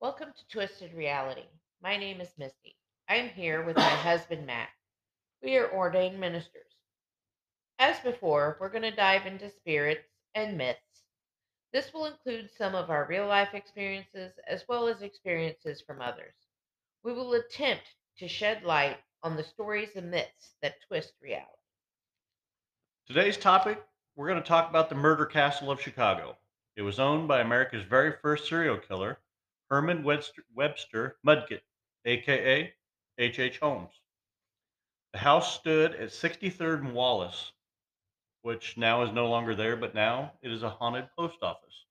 Welcome to Twisted Reality. My name is Misty. I'm here with my husband Matt. We are ordained ministers. As before, we're going to dive into spirits and myths. This will include some of our real life experiences as well as experiences from others. We will attempt to shed light on the stories and myths that twist reality. Today's topic we're going to talk about the murder castle of Chicago. It was owned by America's very first serial killer, Herman Webster, Webster Mudgett, aka H.H. H. Holmes. The house stood at 63rd and Wallace, which now is no longer there, but now it is a haunted post office.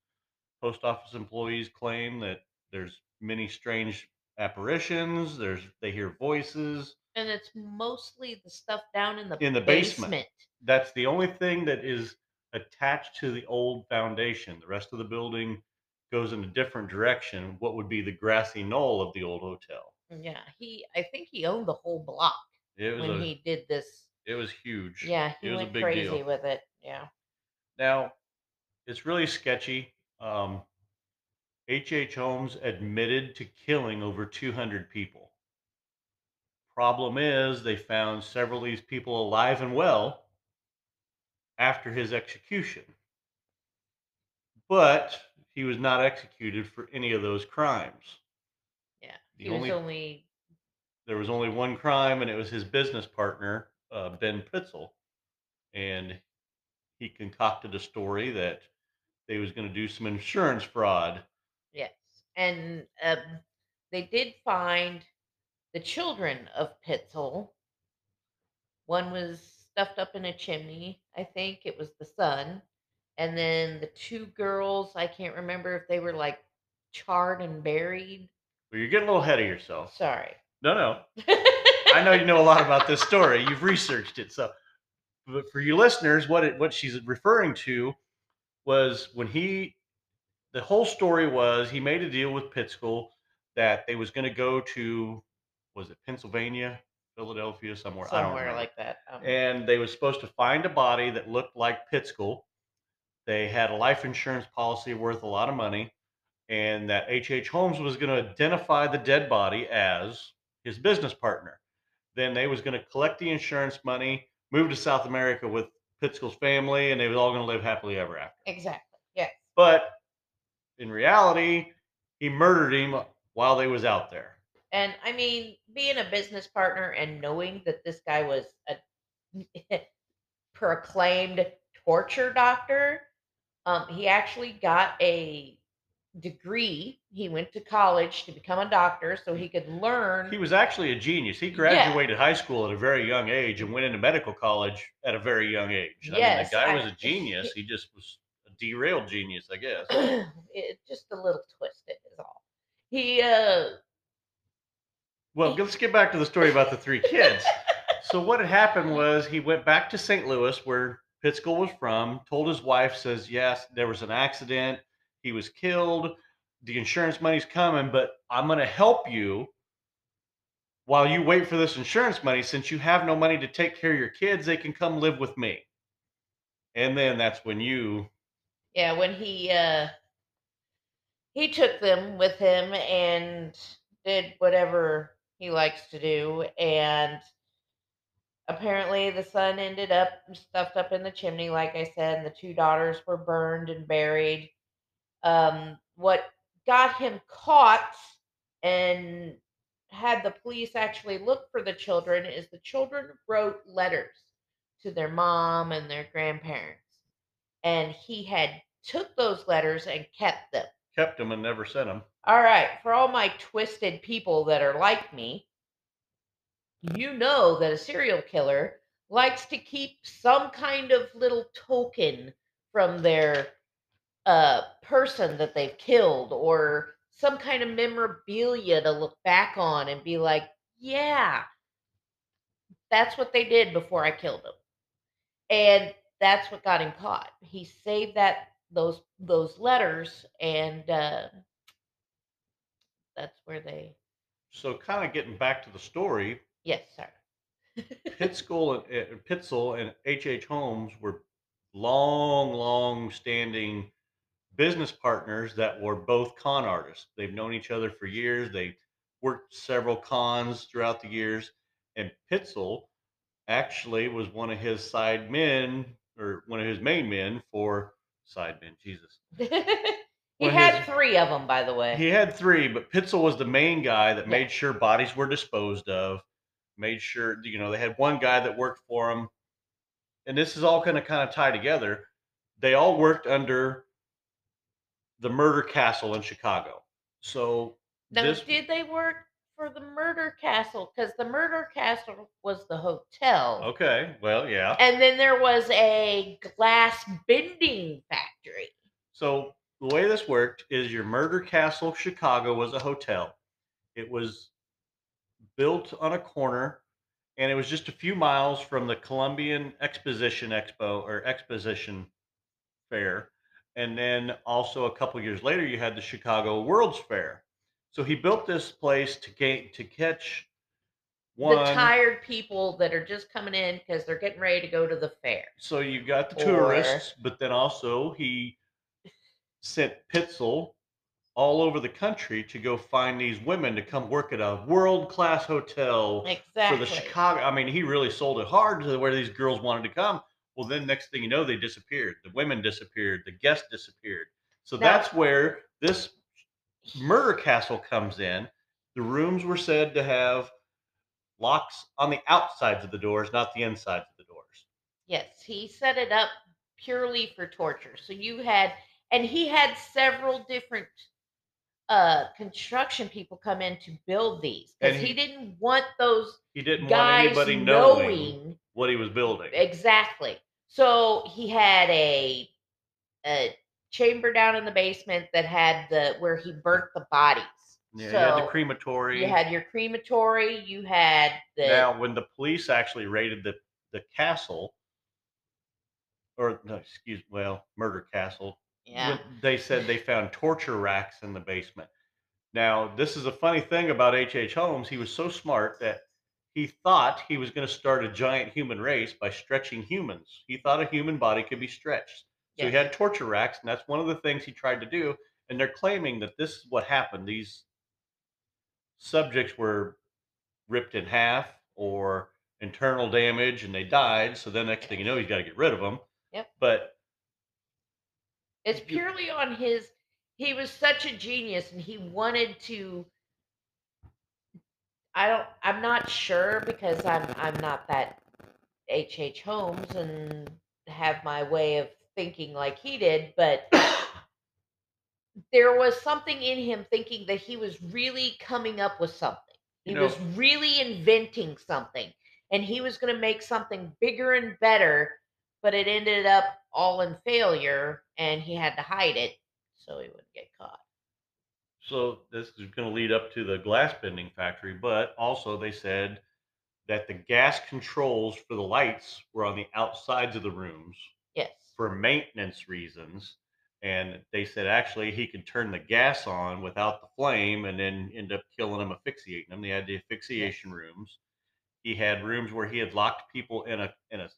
Post office employees claim that there's many strange apparitions, there's they hear voices. And it's mostly the stuff down in the In the basement. That's the only thing that is attached to the old foundation. The rest of the building goes in a different direction, what would be the grassy knoll of the old hotel. Yeah, he. I think he owned the whole block It was when a he did this. it was huge. Yeah, he it was a went big crazy deal. with it. Yeah. Now, it's really sketchy. Um, H. H. Holmes admitted to killing over 200 people. Problem is, they found several of these people alive and well after his execution. But he was not executed for any of those crimes. Yeah. The He only- was only There was only one crime, and it was his business partner, uh, Ben Pitzel. And he concocted a story that they was going to do some insurance fraud yes, and um, they did find the children of Pitzel. One was stuffed up in a chimney. I think it was the son, and then the two girls. I can't remember if they were like charred and buried. Well, you're getting a little ahead of yourself. Sorry. No, no. I know you know a lot about this story. You've researched it. So, but for you listeners, what it, what she's referring to was when he, the whole story was he made a deal with Pittskull that they was going to go to, was it Pennsylvania, Philadelphia, somewhere, I don't Somewhere like that. Um, and they was supposed to find a body that looked like Pittskull. They had a life insurance policy worth a lot of money, and that H.H. H. Holmes was going to identify the dead body as his business partner. Then they was going to collect the insurance money, move to South America with Pittskull's family, and they was all going to live happily ever after. exactly. Yes. But in reality, he murdered him while they was out there. And I mean, being a business partner and knowing that this guy was a proclaimed torture doctor, um, he actually got a degree. He went to college to become a doctor so he could learn. He was actually a genius. He Yeah. graduated high school at a very young age and went into medical college at a very young age. I Yes, mean, the guy I- was a genius. He just was a derailed genius, I guess. it, just a little twisted is all. He uh Well, let's get back to the story about the three kids. so what had happened was he went back to St. Louis, where Pittskull was from. Told his wife, says, "Yes, there was an accident. He was killed. The insurance money's coming, but I'm going to help you while you wait for this insurance money. Since you have no money to take care of your kids, they can come live with me." And then that's when you yeah, when he uh he took them with him and did whatever he likes to do and apparently the son ended up stuffed up in the chimney like i said and the two daughters were burned and buried um, what got him caught and had the police actually look for the children is the children wrote letters to their mom and their grandparents and he had took those letters and kept them kept them and never sent them. all right, for all my twisted people that are like me, you know that a serial killer likes to keep some kind of little token from their uh, person that they've killed or some kind of memorabilia to look back on and be like, yeah, that's what they did before I killed them. And that's what got him caught. He saved that those those letters and uh that's where they So, kind of getting back to the story, yes sir Pittskull and uh, Pitzel and H. H. Holmes were long, long standing business partners that were both con artists. They've known each other for years. They worked several cons throughout the years. And Pitzel actually was one of his side men or one of his main men for side men. Jesus. he had his- three of them, by the way. He had three, but Pitzel was the main guy that Yeah. made sure bodies were disposed of, made sure, you know, they had one guy that worked for them. And this is all going to kind of tie together. They all worked under the murder castle in Chicago. So now, this, did they work for the murder castle? Because the murder castle was the hotel. okay, well, yeah. And then there was a glass bending factory. So the way this worked is your murder castle Chicago was a hotel. It was built on a corner and it was just a few miles from the Columbian Exposition Expo or Exposition Fair. And then also a couple years later you had the Chicago World's Fair. So he built this place to gain to catch one The tired people that are just coming in because they're getting ready to go to the fair. So you got the Or- tourists, but then also he sent Pitzel all over the country to go find these women to come work at a world class hotel Exactly. for the Chicago. I mean, he really sold it hard to where these girls wanted to come. Well, then next thing you know, they disappeared. The women disappeared. The guests disappeared. So that's where this murder castle comes in. The rooms were said to have locks on the outsides of the doors, not the insides of the doors. Yes, he set it up purely for torture. So you had, and he had several different uh construction people come in to build these because he, he- didn't want those He didn't want anybody knowing knowing what he was building. exactly. So he had a a chamber down in the basement that had the where he burnt the bodies. Yeah, so you had the crematory. you had your crematory, you had the now, when the police actually raided the, the castle, or no, excuse, well, murder castle, yeah. they said they found torture racks in the basement. Now, this is a funny thing about H.H. H. Holmes. He was so smart that he thought he was going to start a giant human race by stretching humans. He thought a human body could be stretched. So he had torture racks, and that's one of the things he tried to do. And they're claiming that this is what happened. These subjects were ripped in half or internal damage, and they died. So then next thing you know, he's got to get rid of them. Yep. But It's purely on his. He was such a genius, and he wanted to. I don't. I'm not sure because I'm. I'm not that H. H. Holmes and have my way of thinking like he did, but there was something in him thinking that he was really coming up with something. He You know- was really inventing something, and he was going to make something bigger and better. But it ended up all in failure, and he had to hide it so he wouldn't get caught. So this is going to lead up to the glass bending factory, but also they said that the gas controls for the lights were on the outsides of the rooms Yes. for maintenance reasons. And they said actually he could turn the gas on without the flame and then end up killing them, asphyxiating them. They had the asphyxiation rooms. He had rooms where he had locked people in a in a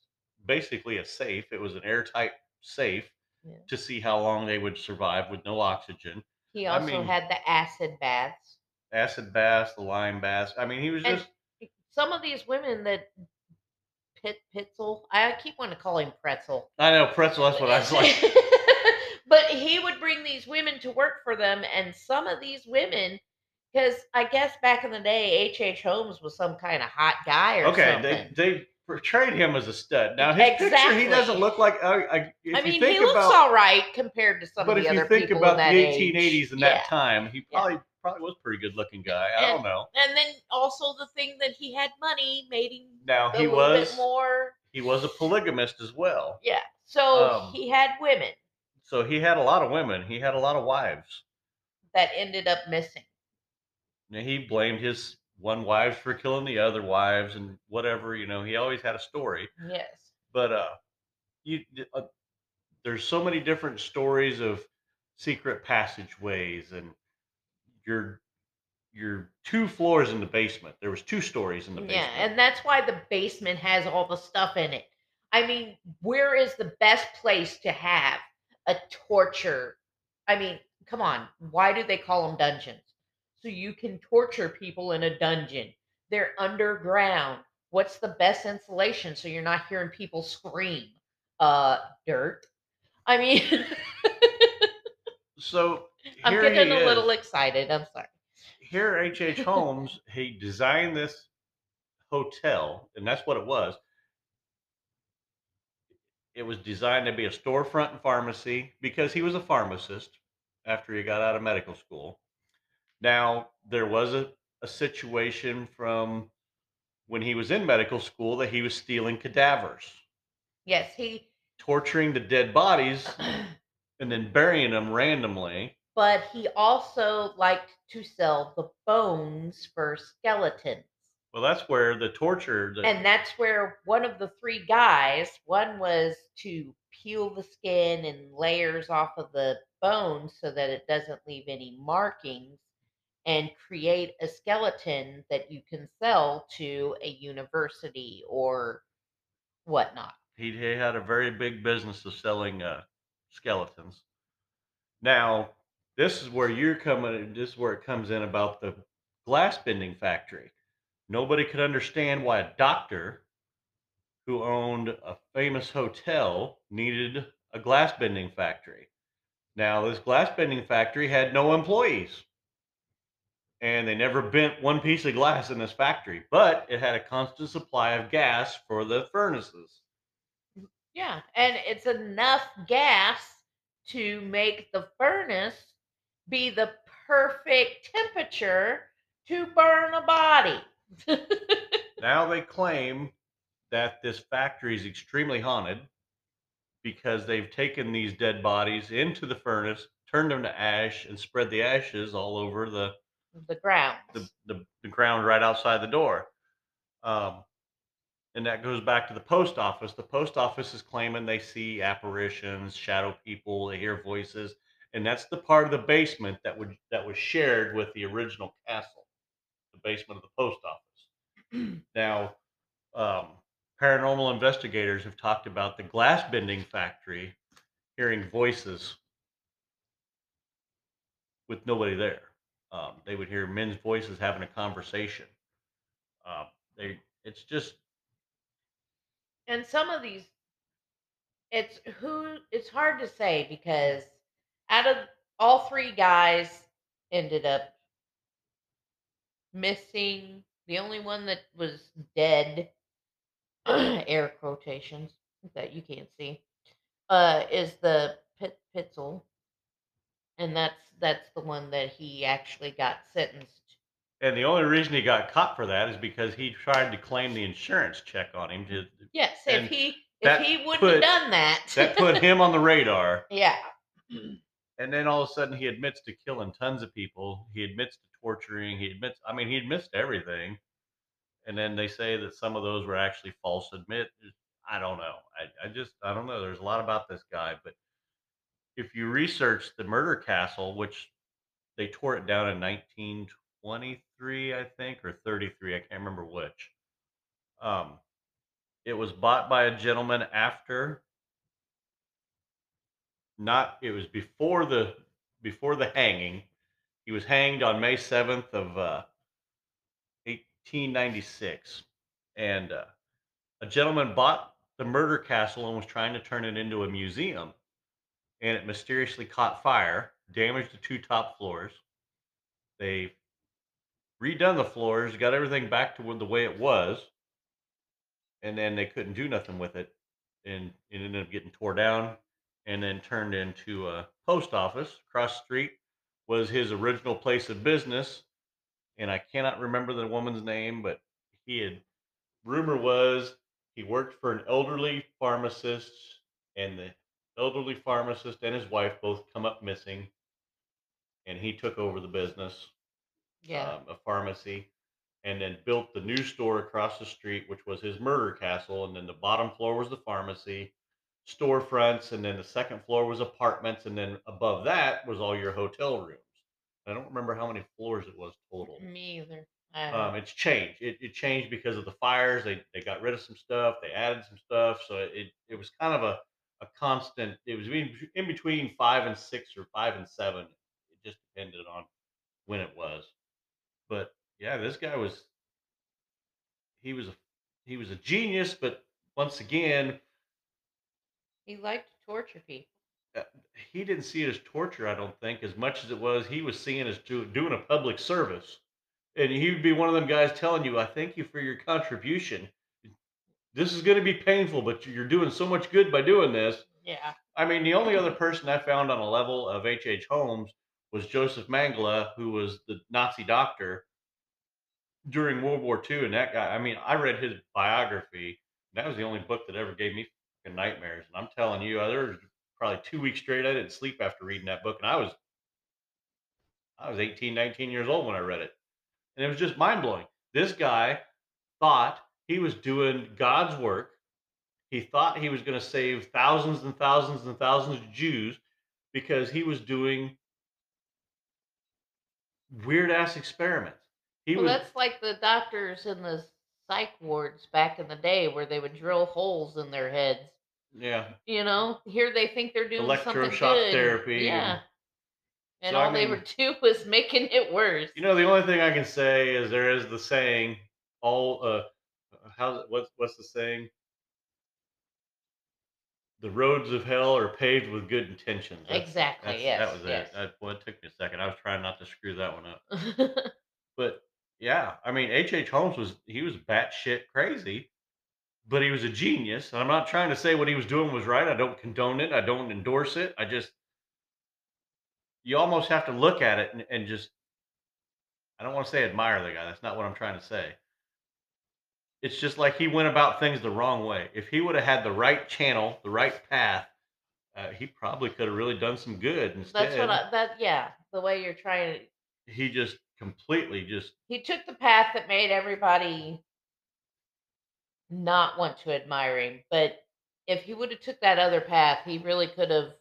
basically a safe. It was an airtight safe Yeah. to see how long they would survive with no oxygen He I also mean- had the acid baths. acid baths, the lime baths. I mean, he was And just some of these women that Pit Pitzel, I keep wanting to call him Pretzel. I know pretzel. That's what I was like. but he would bring these women to work for them, and some of these women, because I guess back in the day, H. H. Holmes was some kind of hot guy or Okay, something. they they portrayed him as a stud. Now his picture, he doesn't look like. I, I, I mean, he looks about, all right compared to some but of if the you other think about the age. 1880s and Yeah. that time, he Yeah. probably probably was a pretty good looking guy. I don't know. And then also the thing that he had money made him Now a he little was bit more. he was a polygamist as well. Yeah. So Um, he had women So he had a lot of women. He had a lot of wives. that ended up missing. And he blamed his one wives for killing the other wives and whatever. You know, he always had a story. Yes. but uh you uh, there's so many different stories of secret passageways and your your two floors in the basement there was two stories in the basement Yeah, and that's why the basement has all the stuff in it. I mean, where is the best place to have a torture I mean, come on. Why do they call them dungeons? So you can torture people in a dungeon. They're underground. What's the best insulation so you're not hearing people scream? Uh, dirt. I mean, So I'm getting a is. little excited. I'm sorry. here H. H. Holmes, he designed this hotel, and that's what it was. It was designed to be a storefront and pharmacy because he was a pharmacist after he got out of medical school. Now, there was a, a situation from when he was in medical school that he was stealing cadavers, Yes, he. torturing the dead bodies, and then burying them randomly. but he also liked to sell the bones for skeletons. Well, that's where the torture, the, And that's where one of the three guys, one was to peel the skin and layers off of the bones so that it doesn't leave any markings and create a skeleton that you can sell to a university or whatnot. he, he had a very big business of selling uh, skeletons. Now, this is where you're coming. This is where it comes in about the glass bending factory. Nobody could understand why a doctor who owned a famous hotel needed a glass bending factory. Now, this glass bending factory had no employees. And they never bent one piece of glass in this factory, but it had a constant supply of gas for the furnaces. Yeah, and it's enough gas to make the furnace be the perfect temperature to burn a body. Now they claim that this factory is extremely haunted because they've taken these dead bodies into the furnace, turned them to ash, and spread the ashes all over the the ground. the, the, the ground right outside the door. Um, and that goes back to the post office. The post office is claiming they see apparitions, shadow people, they hear voices, and that's the part of the basement that would that was shared with the original castle, the basement of the post office. now, um, paranormal investigators have talked about the glass bending factory hearing voices with nobody there. Um, they would hear men's voices having a conversation. Um, they, it's just and some of these it's who it's hard to say because out of all three guys ended up missing the only one that was dead air quotations that you can't see uh is the pit pitzel and that's that's the one that he actually got sentenced And the only reason he got caught for that is because he tried to claim the insurance check on him. To, yes if he if he wouldn't put- have done that that put him on the radar. yeah And then all of a sudden he admits to killing tons of people. He admits to torturing. He admits, I mean, he admits everything. And then they say that some of those were actually false admit. I don't know. I, I just, I don't know. There's a lot about this guy. But if you research the murder castle, which they tore it down in 1923, I think, or 33, I can't remember which. Um, it was bought by a gentleman after not it was before the before the hanging he was hanged on may 7th of uh, 1896 and uh, a gentleman bought the murder castle and was trying to turn it into a museum and it mysteriously caught fire damaged the two top floors they redone the floors got everything back to the way it was and then they couldn't do nothing with it and it ended up getting tore down and then turned into a post office. Across the street was his original place of business, and I cannot remember the woman's name, but he had. Rumor was he worked for an elderly pharmacist, and the elderly pharmacist and his wife both come up missing, and he took over the business, yeah um, a pharmacy, and then built the new store across the street, which was his murder castle, and then the bottom floor was the pharmacy storefronts, and then the second floor was apartments, and then above that was all your hotel rooms. I don't remember how many floors it was total. me either Um, it's changed. It, it changed because of the fires. They they got rid of some stuff. They added some stuff. So it it was kind of a a constant. It was in, in between five and six or five and seven. It just depended on when it was. But yeah, this guy was he was a he was a genius, but once again, He liked to torture people. uh, he didn't see it as torture. I don't think as much as it was he was seeing it as do, doing a public service, and he would be one of them guys telling you, "I thank you for your contribution. This is going to be painful, but you're doing so much good by doing this." Yeah. I mean, the only other person I found on a level of H.H. H. Holmes was Joseph Mengele, who was the Nazi doctor during World War II. And that guy, I mean, I read his biography. That was the only book that ever gave me nightmares. And I'm telling you, there was probably two weeks straight I didn't sleep after reading that book. And I was, I was 18, 19 years old when I read it. And it was just mind blowing. This guy thought he was doing God's work. He thought he was going to save thousands and thousands and thousands of Jews because he was doing weird ass experiments. He Well, was that's like the doctors in the psych wards back in the day where they would drill holes in their heads. yeah. You know, here they think they're doing something Electroshock good. therapy Yeah. and- And So, I all they mean- would do was making it worse. You know, the only thing I can say is there is the saying, all uh how's what's what's the saying? The roads of hell are paved with good intentions. That's- Exactly, that's- yes, That was yes. it. That, well, it took me a second. I was trying not to screw that one up. But yeah, I mean, H. H. Holmes was he was batshit crazy, but he was a genius. And I'm not trying to say what he was doing was right. I don't condone it. I don't endorse it. I just you almost have to look at it and, and just I don't want to say admire the guy. That's not what I'm trying to say. It's just like he went about things the wrong way. If he would have had the right channel, the right path, uh, he probably could have really done some good. Instead, That's what I, that, yeah, the way you're trying to, he just completely just he took the path that made everybody not want to admire him. But if he would have took that other path, he really could have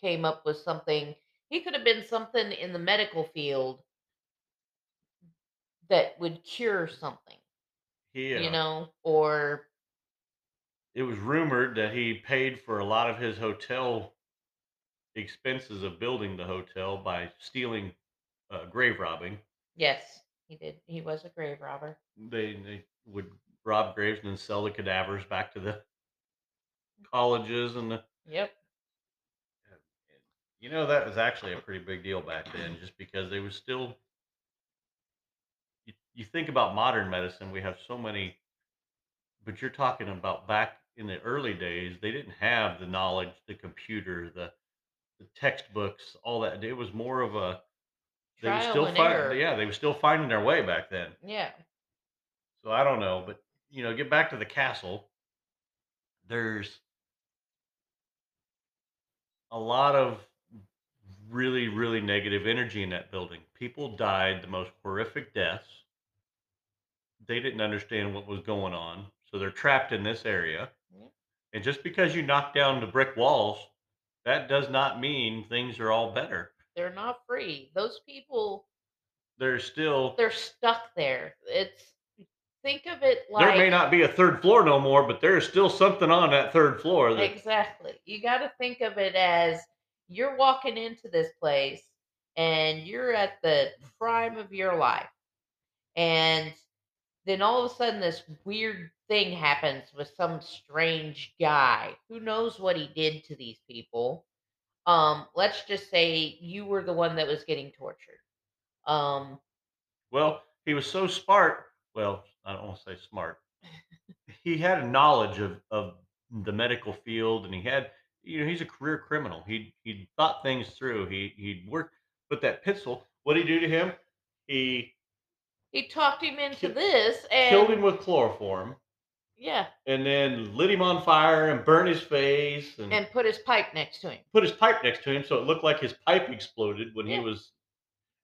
came up with something. He could have been something in the medical field that would cure something, he uh, you know, or it was rumored that he paid for a lot of his hotel expenses of building the hotel by stealing uh, grave robbing. yes, he did. He was a grave robber. They they would rob graves and then sell the cadavers back to the colleges and the Yep. you know that was actually a pretty big deal back then just because they was still you, think about modern medicine we have so many but you're talking about back in the early days they didn't have the knowledge the computer the the textbooks all that it was more of a they were Trial still and error. yeah they were still finding their way back then Yeah. so I don't know, but you know, get back to the castle. There's a lot of really, really negative energy in that building. People died the most horrific deaths. They didn't understand what was going on, so they're trapped in this area. Yeah. And just because you knock down the brick walls, that does not mean things are all better. They're not free. Those people, they're still they're stuck there. It's think of it like there may not be a third floor no more, but there is still something on that third floor that exactly. You got to think of it as you're walking into this place and you're at the prime of your life, and then all of a sudden this weird thing happens with some strange guy who knows what he did to these people. Um, let's just say you were the one that was getting tortured. Um, Well, he was so smart. Well, I don't want to say smart. he had a knowledge of, of the medical field, and he had, you know, he's a career criminal. He he thought things through. He he worked. But that Pitzel, what did he do to him? He he talked him into Kill- this and killed him with chloroform, yeah, and then lit him on fire and burned his face, and, and put his pipe next to him. put his pipe next to him, so it looked like his pipe exploded when Yeah. he was.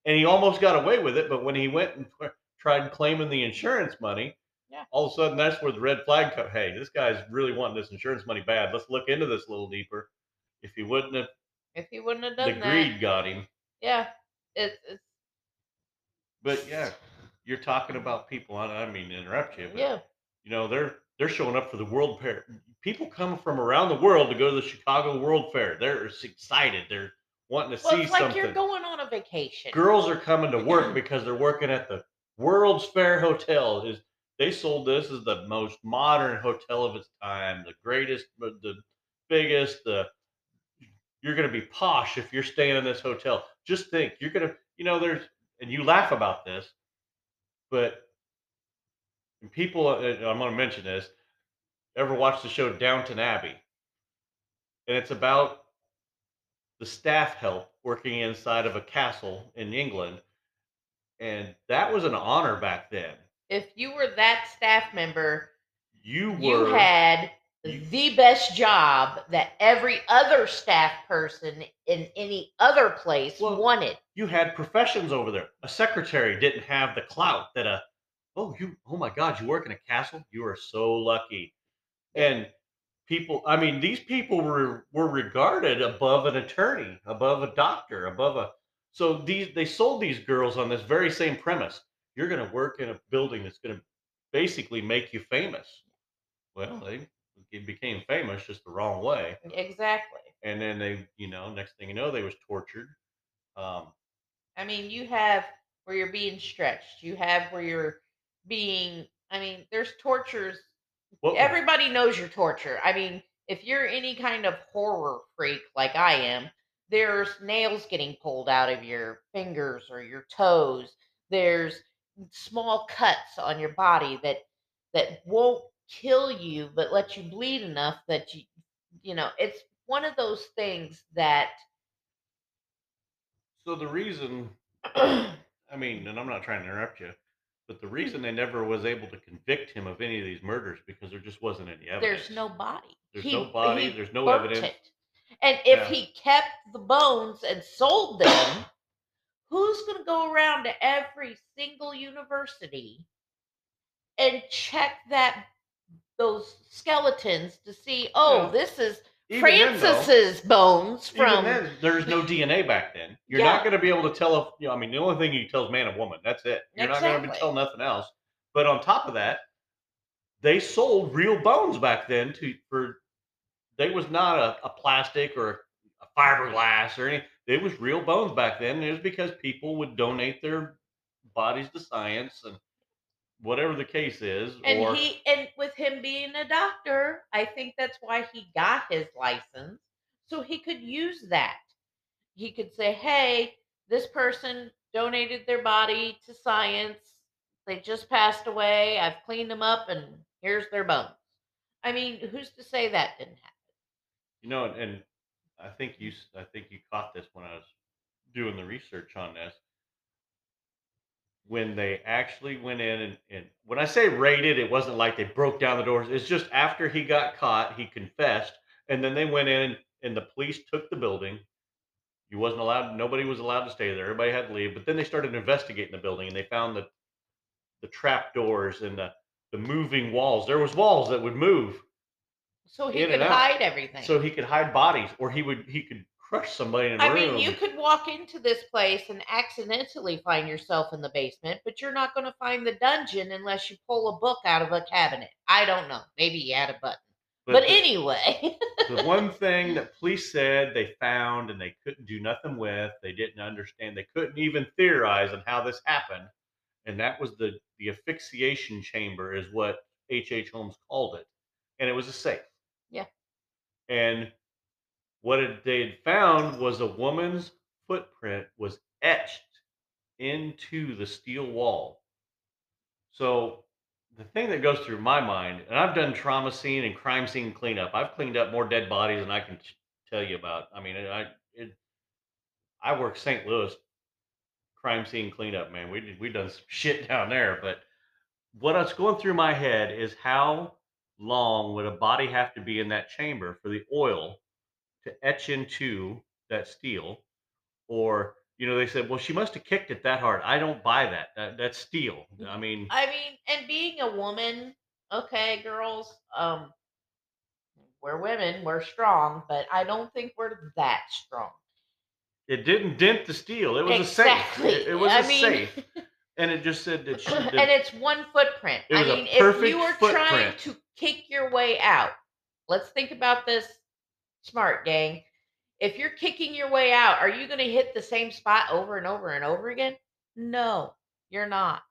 And he almost got away with it, but when he went and tried claiming the insurance money, Yeah. all of a sudden that's where the red flag comes. Hey, this guy's really wanting this insurance money bad. Let's look into this a little deeper. If he wouldn't have, If he wouldn't have the done that, greed got him. yeah, it's, it's But yeah, you're talking about people. I don't mean to interrupt you, but yeah, you know they're they're showing up for the World Fair, people come from around the world to go to the Chicago World Fair. They're excited. They're wanting to Well, see it's like something. you're going on a vacation. Girls are coming to work because they're working at the World's Fair Hotel. Is they sold this as the most modern hotel of its time, the greatest, the biggest, the you're going to be posh if you're staying in this hotel. Just think, you're going to, you know, there's, and you laugh about this, but people, uh, I'm going to mention this, ever watched the show Downton Abbey? And it's about the staff help working inside of a castle in England. And that was an honor back then. If you were that staff member, You were. you had the best job that every other staff person in any other place Well, wanted. you had professions over there. A secretary didn't have the clout that a oh you oh my god you work in a castle you are so lucky and people i mean these people were were regarded above an attorney above a doctor above a so these they sold these girls on this very same premise you're going to work in a building that's going to basically make you famous well they, they became famous just the wrong way Exactly. and then they you know next thing you know they was tortured um I mean, you have where you're being stretched. You have where you're being. I mean, there's tortures. Everybody knows your torture. I mean, if you're any kind of horror freak like I am, there's nails getting pulled out of your fingers or your toes. There's small cuts on your body that that won't kill you but let you bleed enough that you you know it's one of those things that So the reason, I mean, and I'm not trying to interrupt you, but the hmm. reason they never was able to convict him of any of these murders because there just wasn't any evidence. there's no body. There's He- no body, there's no evidence. it. And if Yeah. he kept the bones and sold them, who's going to go around to every single university and check that those skeletons to see? Oh, Yeah. this is Even then, though- Francis's bones from. then, there's no DNA back then. You're Yeah. not going to be able to tell if you know. I mean, the only thing you can tell is man and woman. That's it. You're not going to be tell nothing else. But on top of that, they sold real bones back then to for. They was not a, a plastic or a fiberglass or any. It was real bones back then. It was because people would donate their bodies to science and whatever the case is. and or he and with him being a doctor, I think that's why he got his license so he could use that. He could say, "Hey, this person donated their body to science. They just passed away. I've cleaned them up and here's their bones." I mean, who's to say that didn't happen? You know, and, and I think you I think you caught this when I was doing the research on this. When they actually went in and, and when I say raided, it wasn't like they broke down the doors. It's just after he got caught, he confessed, and then they went in and the police took the building. You wasn't allowed. Nobody was allowed to stay there. Everybody had to leave. But then they started investigating the building, and they found the the trap doors and the the moving walls. There was walls that would move So he could hide everything. so he could hide bodies, or he would he could crush somebody in I room. mean, you could walk into this place and accidentally find yourself in the basement, but you're not going to find the dungeon unless you pull a book out of a cabinet. I don't know. Maybe he had a button. But, the, anyway, the one thing that police said they found and they couldn't do nothing with, they didn't understand, they couldn't even theorize on how this happened, and that was the the asphyxiation chamber, is what H.H. H. Holmes called it, and it was a safe. Yeah. And what they had found was a woman's footprint was etched into the steel wall. So the thing that goes through my mind, and I've done trauma scene and crime scene cleanup. I've cleaned up more dead bodies than I can tell you about. I mean, I it, I work St. Louis crime scene cleanup, man. We did, we done some shit down there, but what's going through my head is how long would a body have to be in that chamber for the oil to etch into that steel or you know they said well she must have kicked it that hard. I don't buy that, that that's steel. I mean I mean, and being a woman, okay, girls, um, we're women, we're strong, but I don't think we're that strong. it didn't dent the steel. It was exactly. a safe. It, it was I a mean, safe. And it just said that she and it's one footprint. It I mean, if you were trying to kick your way out, let's think about this smart, gang. If you're kicking your way out, are you going to hit the same spot over and over and over again? No, you're not.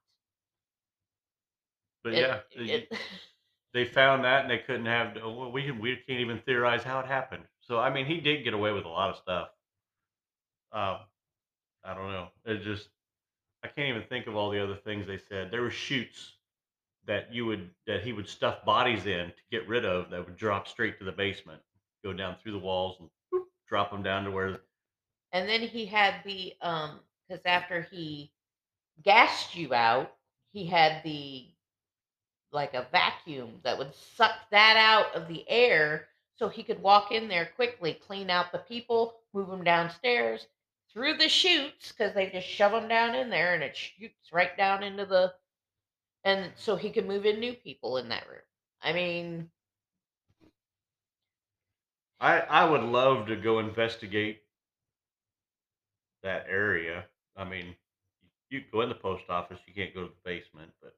But It, yeah, it, they found that and they couldn't have. oh, Well, we can, we can't even theorize how it happened. So I mean, he did get away with a lot of stuff. Um, I don't know. It just I can't even think of all the other things they said. There were shoots that you would that he would stuff bodies in to get rid of that would drop straight to the basement, go down through the walls and whoop, drop them down to where. and then he had the um because after he gassed you out, he had the like a vacuum that would suck that out of the air so he could walk in there quickly, clean out the people, move them downstairs through the chutes because they just shove them down in there and it shoots right down into the and so he could move in new people in that room. I mean, I I would love to go investigate that area. I mean, you go in the post office, you can't go to the basement, but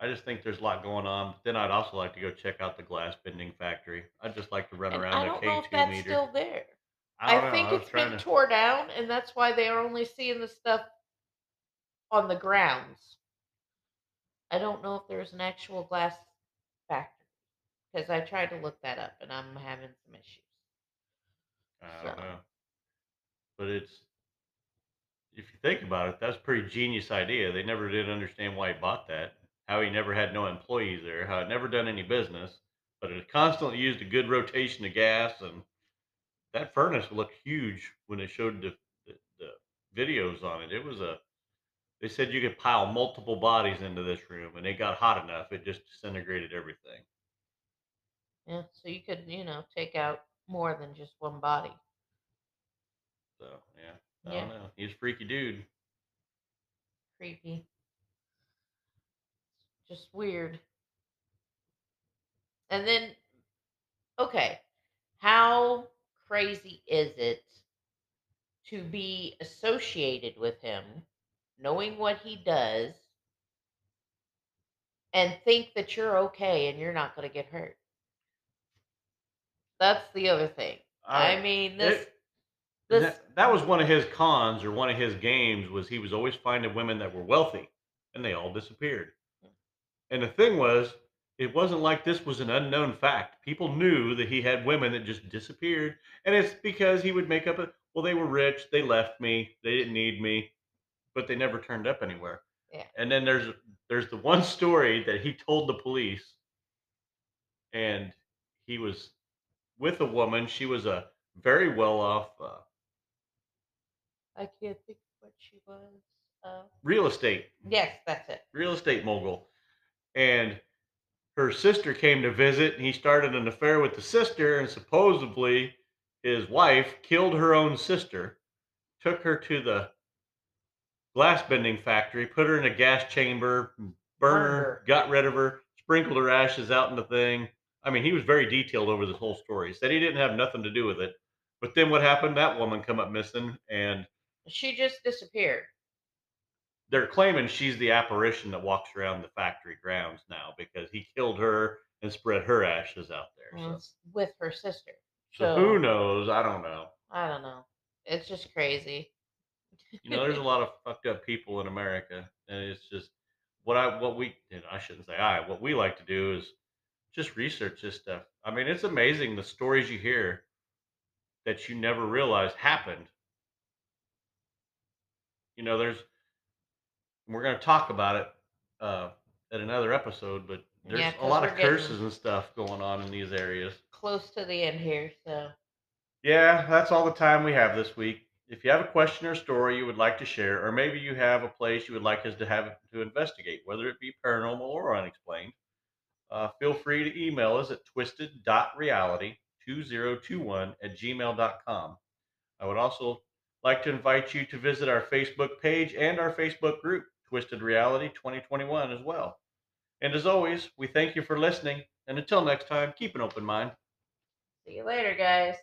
I just think there's a lot going on. But then I'd also like to go check out the glass bending factory. I'd just like to run and around I a don't know K if two that's meter. still there. I I, don't know. think I was it's trying been to. tore down, and that's why they are only seeing the stuff on the grounds. I don't know if there's an actual glass factory because I tried to look that up and I'm having some issues. I don't So- know. But it's if you think about it, that's a pretty genius idea. They never did understand why he bought that. How he never had no employees there. How it never done any business. But it constantly used a good rotation of gas, and that furnace looked huge when they showed the, the, the videos on it. It was a. They said you could pile multiple bodies into this room, and it got hot enough it just disintegrated everything. Yeah, so you could, you know, take out more than just one body. So yeah, I Yeah. don't know. He's a freaky dude. Creepy. Just weird. And then, okay, how crazy is it to be associated with him, knowing what he does, and think that you're okay and you're not going to get hurt? That's the other thing. I, mean, this, it- this, that, that was one of his cons or one of his games was he was always finding women that were wealthy and they all disappeared and the thing was it wasn't like this was an unknown fact people knew that he had women that just disappeared and it's because he would make up a well they were rich they left me they didn't need me but they never turned up anywhere Yeah. and then there's there's the one story that he told the police and he was with a woman she was a very well off uh, I can't think of what she was. Uh, real estate yes, that's it. real estate mogul and her sister came to visit and he started an affair with the sister and supposedly his wife killed her own sister took her to the glass bending factory put her in a gas chamber burned her. got rid of her sprinkled her ashes out in the thing i mean he was very detailed over this whole story said he didn't have nothing to do with it but then what happened that woman come up missing and She just disappeared. they're claiming she's the apparition that walks around the factory grounds now because he killed her and spread her ashes out there. So, with her sister. so so- who knows? I don't know. I don't know. It's just crazy. You know, there's a lot of fucked up people in America, and it's just what I what we I shouldn't say I what we like to do is just research this stuff. I mean, it's amazing the stories you hear that you never realized happened. You know, there's we're going to talk about it uh, at another episode, but there's Yeah, a lot of curses and stuff going on in these areas. Close to the end here, so Yeah, that's all the time we have this week. If you have a question or story you would like to share, or maybe you have a place you would like us to have to investigate, whether it be paranormal or unexplained, uh, feel free to email us at twisted.reality2021 at gmail.com. I would also like to invite you to visit our Facebook page and our Facebook group, Twisted Reality 2021, as well. And as always, we thank you for listening. And until next time, keep an open mind. see you later, guys.